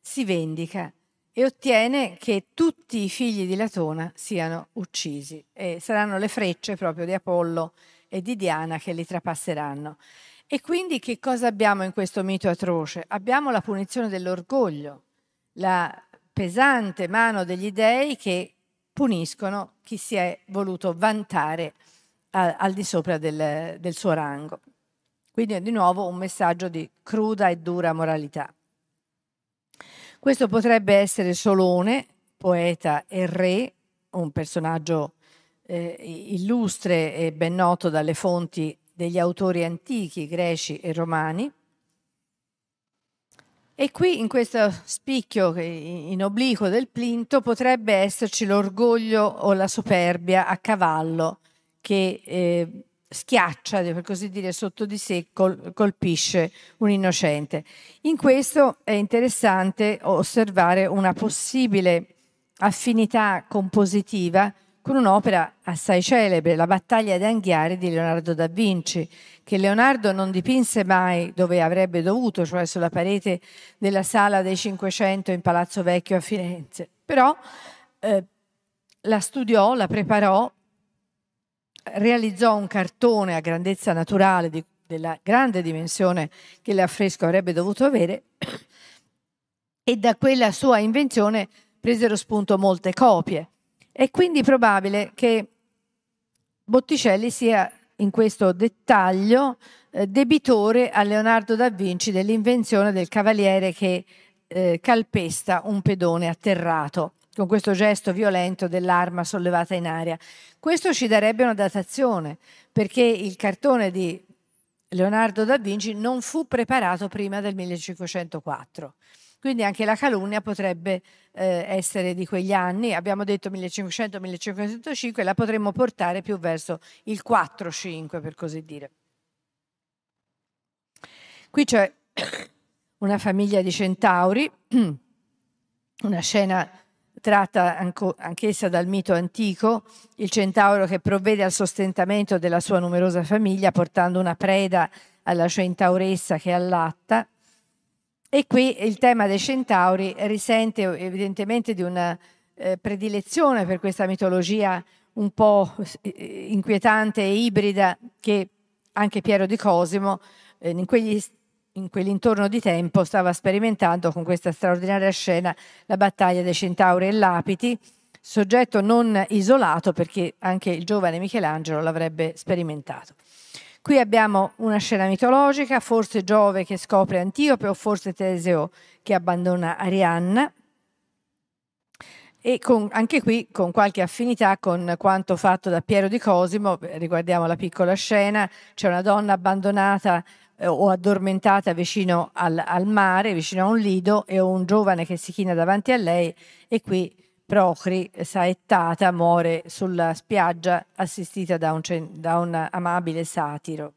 si vendica e ottiene che tutti i figli di Latona siano uccisi e saranno le frecce proprio di Apollo e di Diana che li trapasseranno. E quindi che cosa abbiamo in questo mito atroce? Abbiamo la punizione dell'orgoglio, la pesante mano degli dei che puniscono chi si è voluto vantare a, al di sopra del, del suo rango. Quindi è di nuovo un messaggio di cruda e dura moralità. Questo potrebbe essere Solone, poeta e re, un personaggio eh, illustre e ben noto dalle fonti degli autori antichi, greci e romani. E qui in questo spicchio in obliquo del plinto potrebbe esserci l'orgoglio o la superbia a cavallo che eh, schiaccia, per così dire, sotto di sé, col, colpisce un innocente. In questo è interessante osservare una possibile affinità compositiva con un'opera assai celebre, La battaglia d'Anghiari di Leonardo da Vinci, che Leonardo non dipinse mai dove avrebbe dovuto, cioè sulla parete della sala dei Cinquecento in Palazzo Vecchio a Firenze. Però eh, la studiò, la preparò realizzò un cartone a grandezza naturale di, della grande dimensione che l'affresco avrebbe dovuto avere e da quella sua invenzione presero spunto molte copie. È quindi probabile che Botticelli sia in questo dettaglio eh, debitore a Leonardo da Vinci dell'invenzione del cavaliere che eh, calpesta un pedone atterrato con questo gesto violento dell'arma sollevata in aria. Questo ci darebbe una datazione, perché il cartone di Leonardo da Vinci non fu preparato prima del 1504. Quindi anche la calunnia potrebbe eh, essere di quegli anni, abbiamo detto 1500-1505, la potremmo portare più verso il 4-5 per così dire. Qui c'è una famiglia di centauri, una scena tratta anch'essa dal mito antico, il centauro che provvede al sostentamento della sua numerosa famiglia portando una preda alla centauressa che allatta. E qui il tema dei centauri risente evidentemente di una eh, predilezione per questa mitologia un po' eh, inquietante e ibrida che anche Piero di Cosimo eh, in quegli in quell'intorno di tempo stava sperimentando con questa straordinaria scena la battaglia dei Centauri e Lapiti, soggetto non isolato perché anche il giovane Michelangelo l'avrebbe sperimentato. Qui abbiamo una scena mitologica, forse Giove che scopre Antiope o forse Teseo che abbandona Arianna e con, anche qui con qualche affinità con quanto fatto da Piero di Cosimo, riguardiamo la piccola scena, c'è una donna abbandonata eh, o addormentata vicino al, al, mare, vicino a un lido, e un giovane che si china davanti a lei e qui Procri, saettata, muore sulla spiaggia assistita da un, da un amabile satiro.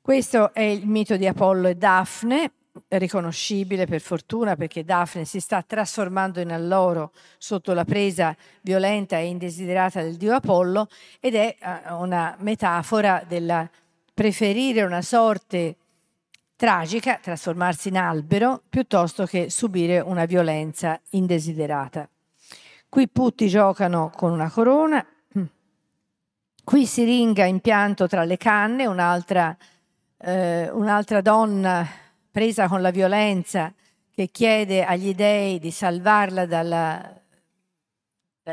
Questo è il mito di Apollo e Daphne, riconoscibile per fortuna perché Daphne si sta trasformando in alloro sotto la presa violenta e indesiderata del dio Apollo ed è eh, una metafora della preferire una sorte tragica, trasformarsi in albero, piuttosto che subire una violenza indesiderata. Qui putti giocano con una corona, qui Siringa in pianto tra le canne, un'altra, eh, un'altra donna presa con la violenza che chiede agli dei di salvarla dalla,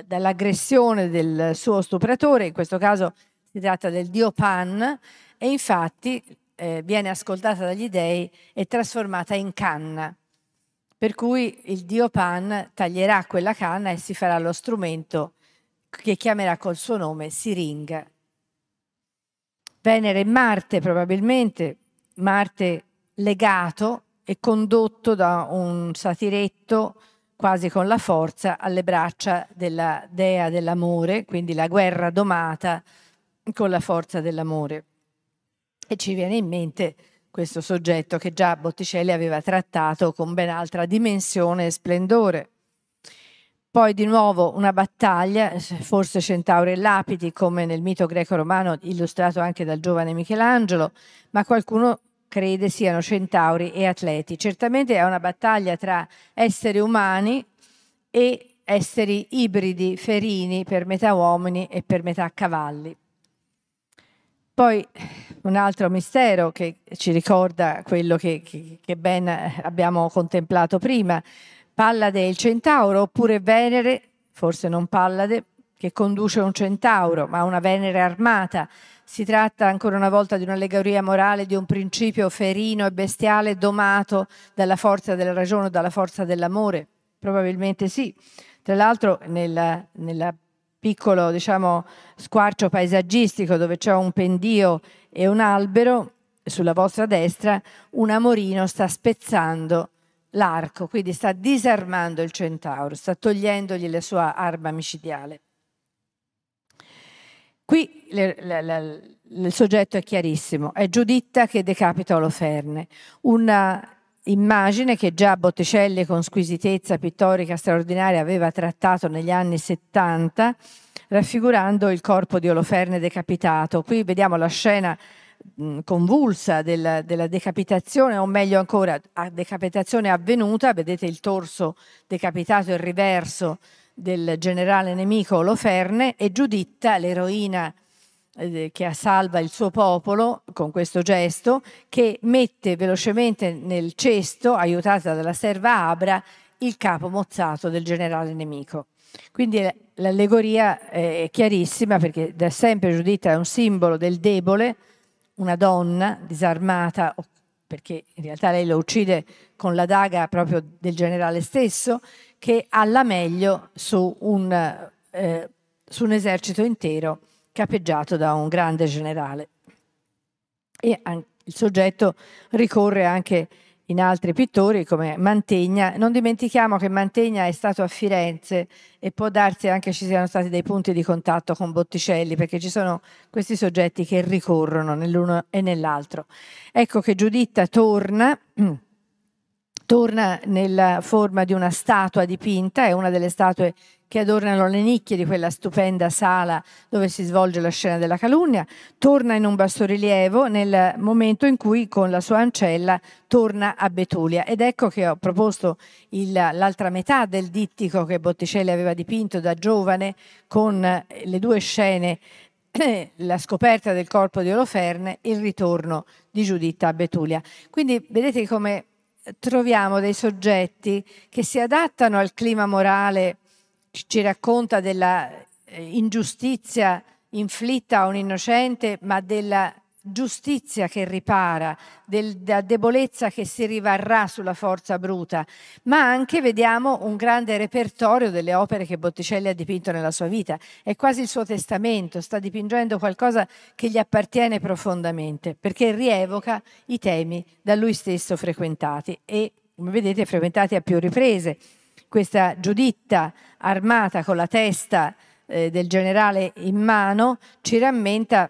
dall'aggressione del suo stupratore, in questo caso si tratta del dio Pan, e infatti eh, viene ascoltata dagli dei e trasformata in canna. Per cui il dio Pan taglierà quella canna e si farà lo strumento che chiamerà col suo nome Siringa. Venere e Marte probabilmente, Marte legato e condotto da un satiretto quasi con la forza alle braccia della dea dell'amore, quindi la guerra domata con la forza dell'amore. E ci viene in mente questo soggetto che già Botticelli aveva trattato con ben altra dimensione e splendore. Poi di nuovo una battaglia, forse Centauri e Lapidi, come nel mito greco-romano illustrato anche dal giovane Michelangelo, ma qualcuno crede siano centauri e atleti. Certamente è una battaglia tra esseri umani e esseri ibridi, ferini, per metà uomini e per metà cavalli. Poi un altro mistero che ci ricorda quello che, che, che ben abbiamo contemplato prima, Pallade e il centauro, oppure Venere, forse non Pallade, che conduce un centauro, ma una Venere armata. Si tratta ancora una volta di un'allegoria morale di un principio ferino e bestiale domato dalla forza della ragione o dalla forza dell'amore? Probabilmente sì. Tra l'altro nel, nella piccolo diciamo, squarcio paesaggistico dove c'è un pendio e un albero, sulla vostra destra un amorino sta spezzando l'arco, quindi sta disarmando il centauro, sta togliendogli la sua arma micidiale. Qui le, le, le, il soggetto è chiarissimo, è Giuditta che decapita Oloferne, una immagine che già Botticelli con squisitezza pittorica straordinaria aveva trattato negli anni 70, raffigurando il corpo di Oloferne decapitato. Qui vediamo la scena convulsa del, della decapitazione, o meglio ancora, a decapitazione avvenuta, vedete il torso decapitato e il riverso del generale nemico Oloferne e Giuditta, l'eroina che salva il suo popolo con questo gesto, che mette velocemente nel cesto, aiutata dalla serva Abra, il capo mozzato del generale nemico. Quindi l'allegoria è chiarissima perché da sempre Giuditta è un simbolo del debole, una donna disarmata, perché in realtà lei lo uccide con la daga proprio del generale stesso, che ha la meglio su un, eh, su un esercito intero capeggiato da un grande generale. E il soggetto ricorre anche in altri pittori come Mantegna. Non dimentichiamo che Mantegna è stato a Firenze e può darsi anche ci siano stati dei punti di contatto con Botticelli perché ci sono questi soggetti che ricorrono nell'uno e nell'altro. Ecco che Giuditta torna torna nella forma di una statua dipinta, è una delle statue che adornano le nicchie di quella stupenda sala dove si svolge la scena della calunnia, torna in un bassorilievo nel momento in cui con la sua ancella torna a Betulia. Ed ecco che ho proposto il, l'altra metà del dittico che Botticelli aveva dipinto da giovane con le due scene la scoperta del corpo di Oloferne, il ritorno di Giuditta a Betulia. Quindi vedete come troviamo dei soggetti che si adattano al clima morale, ci racconta della eh, ingiustizia inflitta a un innocente, ma della giustizia che ripara, della debolezza che si rivarrà sulla forza bruta, ma anche vediamo un grande repertorio delle opere che Botticelli ha dipinto nella sua vita. È quasi il suo testamento, sta dipingendo qualcosa che gli appartiene profondamente, perché rievoca i temi da lui stesso frequentati e, come vedete, frequentati a più riprese. Questa Giuditta armata con la testa eh, del generale in mano ci rammenta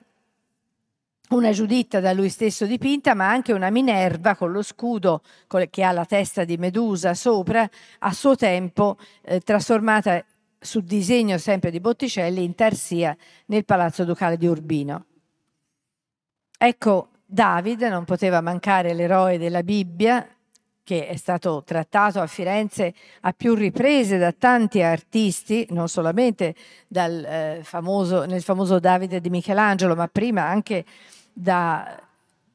una Giuditta da lui stesso dipinta, ma anche una Minerva con lo scudo che ha la testa di Medusa sopra, a suo tempo eh, trasformata su disegno sempre di Botticelli in Tarsia nel Palazzo Ducale di Urbino. Ecco, David non poteva mancare l'eroe della Bibbia, che è stato trattato a Firenze a più riprese da tanti artisti, non solamente dal, eh, famoso, nel famoso Davide di Michelangelo, ma prima anche da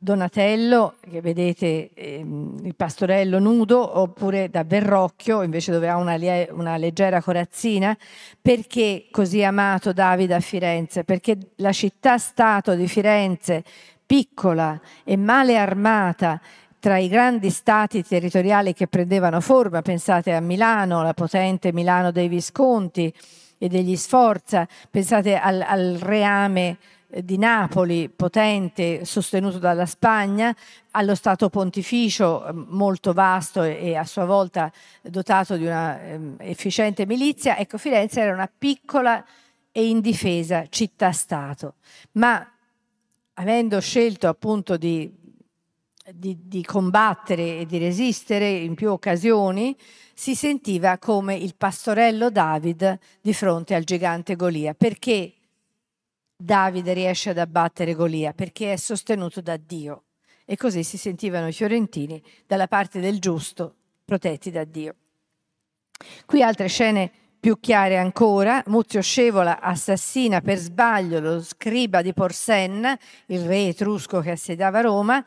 Donatello, che vedete ehm, il pastorello nudo, oppure da Verrocchio, invece dove ha una, una leggera corazzina, perché così amato Davide a Firenze? Perché la città-stato di Firenze, piccola e male armata, tra i grandi stati territoriali che prendevano forma, pensate a Milano, la potente Milano dei Visconti e degli Sforza, pensate al, al reame eh, di Napoli potente sostenuto dalla Spagna, allo Stato pontificio eh, molto vasto e a sua volta dotato di una ehm, efficiente milizia, ecco Firenze era una piccola e indifesa città-stato, ma avendo scelto appunto di di, di combattere e di resistere in più occasioni, si sentiva come il pastorello David di fronte al gigante Golia. Perché Davide riesce ad abbattere Golia? Perché è sostenuto da Dio. E così si sentivano i fiorentini dalla parte del giusto, protetti da Dio. Qui altre scene più chiare ancora, Muzio Scevola assassina per sbaglio lo scriba di Porsenna, il re etrusco che assediava Roma,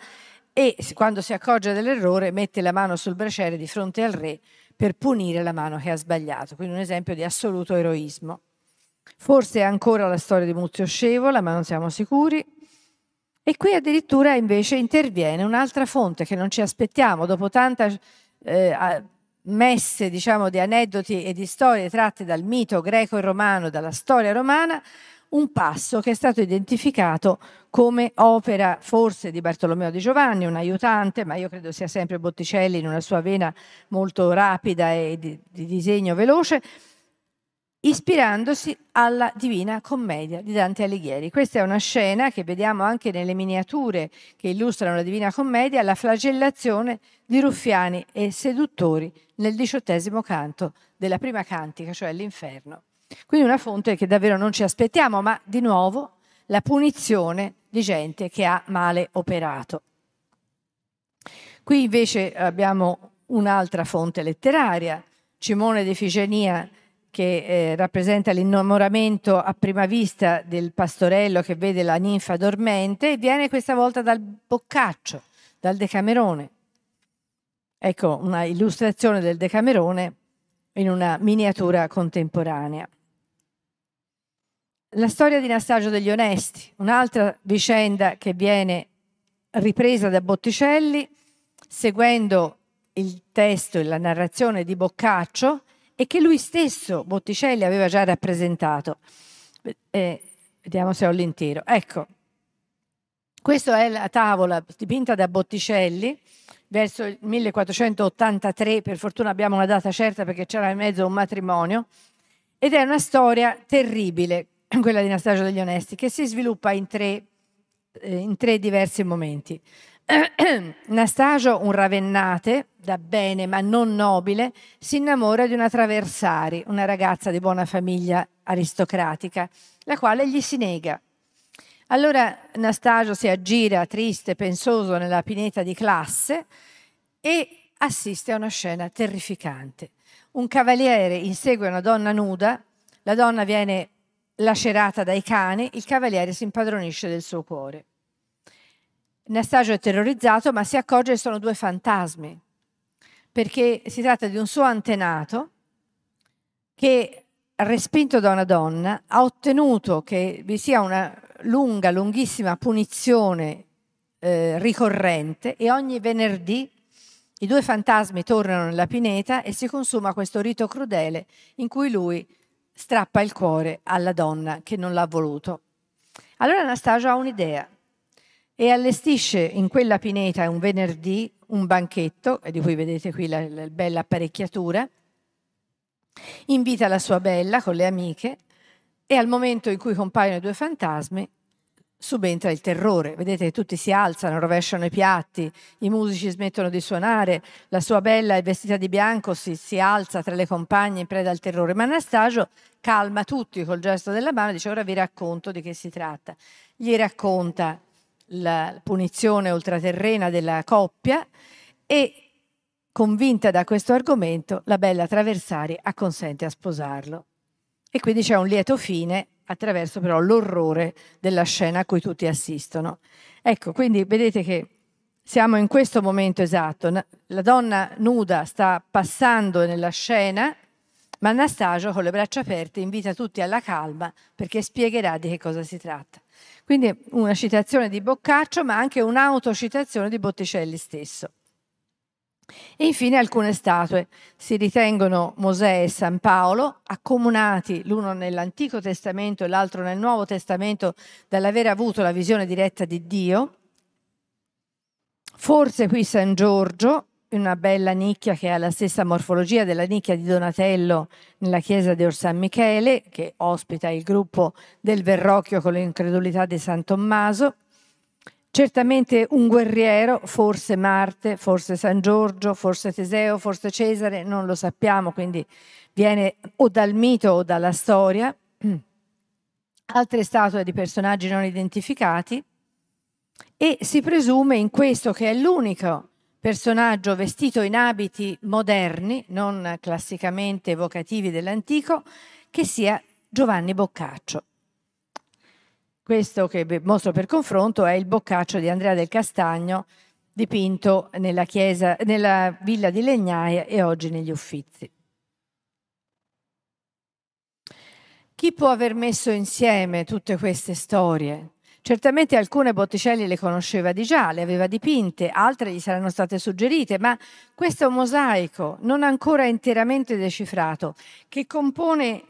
e quando si accorge dell'errore mette la mano sul braciere di fronte al re per punire la mano che ha sbagliato. Quindi un esempio di assoluto eroismo. Forse è ancora la storia di Muzio Scevola, ma non siamo sicuri. E qui addirittura invece interviene un'altra fonte che non ci aspettiamo, dopo tanta eh, messe diciamo, di aneddoti e di storie tratte dal mito greco e romano, dalla storia romana, un passo che è stato identificato come opera forse di Bartolomeo di Giovanni, un aiutante, ma io credo sia sempre Botticelli in una sua vena molto rapida e di, di disegno veloce, ispirandosi alla Divina Commedia di Dante Alighieri. Questa è una scena che vediamo anche nelle miniature che illustrano la Divina Commedia, la flagellazione di ruffiani e seduttori nel diciottesimo canto della prima cantica, cioè l'inferno. Quindi una fonte che davvero non ci aspettiamo, ma di nuovo la punizione di gente che ha male operato. Qui invece abbiamo un'altra fonte letteraria, Cimone di Figenia che eh, rappresenta l'innamoramento a prima vista del pastorello che vede la ninfa dormente, viene questa volta dal Boccaccio, dal Decamerone. Ecco una illustrazione del Decamerone in una miniatura contemporanea. La storia di Nastagio degli Onesti, un'altra vicenda che viene ripresa da Botticelli, seguendo il testo e la narrazione di Boccaccio, e che lui stesso, Botticelli, aveva già rappresentato. Eh, vediamo se ho l'intero. Ecco, questa è la tavola dipinta da Botticelli verso il 1483, per fortuna abbiamo una data certa perché c'era in mezzo un matrimonio, ed è una storia terribile, quella di Anastasio degli Onesti, che si sviluppa in tre, eh, in tre diversi momenti. Nastasio, un ravennate, da bene ma non nobile, si innamora di una Traversari, una ragazza di buona famiglia aristocratica, la quale gli si nega. Allora Nastasio si aggira triste, pensoso nella pineta di classe e assiste a una scena terrificante. Un cavaliere insegue una donna nuda, la donna viene lacerata dai cani, il cavaliere si impadronisce del suo cuore. Nastasio è terrorizzato, ma si accorge che sono due fantasmi, perché si tratta di un suo antenato che, respinto da una donna, ha ottenuto che vi sia una lunga, lunghissima punizione eh, ricorrente e ogni venerdì i due fantasmi tornano nella pineta e si consuma questo rito crudele in cui lui strappa il cuore alla donna che non l'ha voluto. Allora Anastasio ha un'idea e allestisce in quella pineta un venerdì un banchetto, di cui vedete qui la, la bella apparecchiatura, invita la sua bella con le amiche e al momento in cui compaiono i due fantasmi subentra il terrore. Vedete che tutti si alzano, rovesciano i piatti, i musici smettono di suonare, la sua bella è vestita di bianco, si, si alza tra le compagne in preda al terrore. Ma Anastasio calma tutti col gesto della mano e dice ora vi racconto di che si tratta. Gli racconta la punizione ultraterrena della coppia e convinta da questo argomento la bella Traversari acconsente a sposarlo. E quindi c'è un lieto fine attraverso però l'orrore della scena a cui tutti assistono. Ecco, quindi vedete che siamo in questo momento esatto. La donna nuda sta passando nella scena, ma Anastasio con le braccia aperte invita tutti alla calma perché spiegherà di che cosa si tratta. Quindi una citazione di Boccaccio, ma anche un'autocitazione di Botticelli stesso. E infine alcune statue. Si ritengono Mosè e San Paolo, accomunati l'uno nell'Antico Testamento e l'altro nel Nuovo Testamento dall'aver avuto la visione diretta di Dio. Forse qui San Giorgio, una bella nicchia che ha la stessa morfologia della nicchia di Donatello nella chiesa di Orsan Michele, che ospita il gruppo del Verrocchio con l'incredulità di San Tommaso. Certamente un guerriero, forse Marte, forse San Giorgio, forse Teseo, forse Cesare, non lo sappiamo, quindi viene o dal mito o dalla storia. Altre statue di personaggi non identificati e si presume in questo che è l'unico personaggio vestito in abiti moderni, non classicamente evocativi dell'antico, che sia Giovanni Boccaccio. Questo che mostro per confronto è il Boccaccio di Andrea del Castagno, dipinto nella, chiesa, nella villa di Legnaia e oggi negli Uffizi. Chi può aver messo insieme tutte queste storie? Certamente alcune Botticelli le conosceva di già, le aveva dipinte, altre gli saranno state suggerite, ma questo mosaico non ancora interamente decifrato, che compone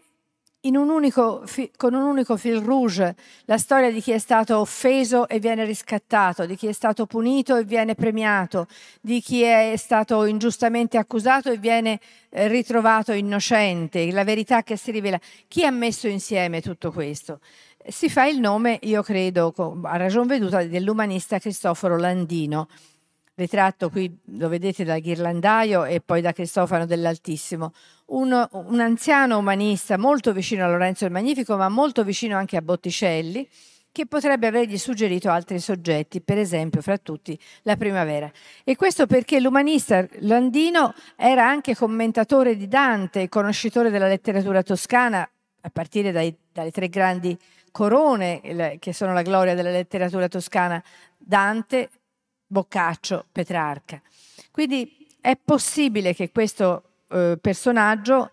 un unico, con un unico fil rouge la storia di chi è stato offeso e viene riscattato, di chi è stato punito e viene premiato, di chi è stato ingiustamente accusato e viene eh, ritrovato innocente, la verità che si rivela. Chi ha messo insieme tutto questo? Si fa il nome, io credo, a ragion veduta, dell'umanista Cristoforo Landino ritratto qui lo vedete da Ghirlandaio e poi da Cristofano dell'Altissimo, un, un, anziano umanista molto vicino a Lorenzo il Magnifico, ma molto vicino anche a Botticelli, che potrebbe avergli suggerito altri soggetti, per esempio, fra tutti, la primavera. E questo perché l'umanista Landino era anche commentatore di Dante, conoscitore della letteratura toscana, a partire dai, dalle tre grandi corone che sono la gloria della letteratura toscana, Dante, Boccaccio, Petrarca. Quindi è possibile che questo eh, personaggio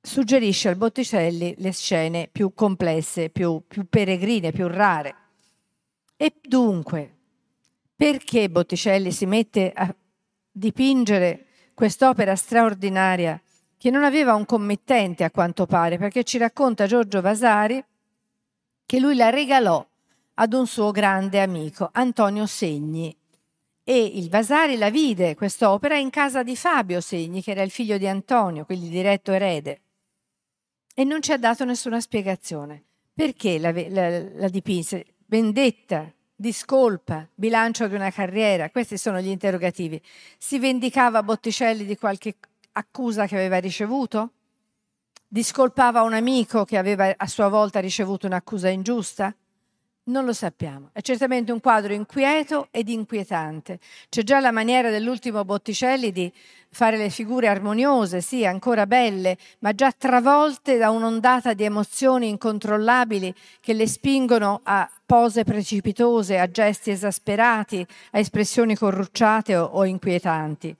suggerisce al Botticelli le scene più complesse, più, più peregrine, più rare. E dunque, perché Botticelli si mette a dipingere quest'opera straordinaria che non aveva un committente a quanto pare, perché ci racconta Giorgio Vasari che lui la regalò ad un suo grande amico, Antonio Segni. E il Vasari la vide, quest'opera, in casa di Fabio Segni, che era il figlio di Antonio, quindi diretto erede. E non ci ha dato nessuna spiegazione. Perché la, la, la dipinse? Vendetta, discolpa, bilancio di una carriera, questi sono gli interrogativi. Si vendicava Botticelli di qualche accusa che aveva ricevuto? Discolpava un amico che aveva a sua volta ricevuto un'accusa ingiusta? Non lo sappiamo. È certamente un quadro inquieto ed inquietante. C'è già la maniera dell'ultimo Botticelli di fare le figure armoniose, sì, ancora belle, ma già travolte da un'ondata di emozioni incontrollabili che le spingono a pose precipitose, a gesti esasperati, a espressioni corrucciate o, o inquietanti.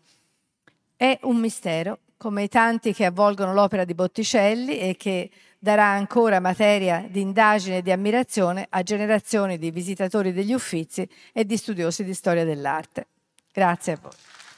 È un mistero, come i tanti che avvolgono l'opera di Botticelli e che darà ancora materia di indagine e di ammirazione a generazioni di visitatori degli uffizi e di studiosi di storia dell'arte. Grazie a voi.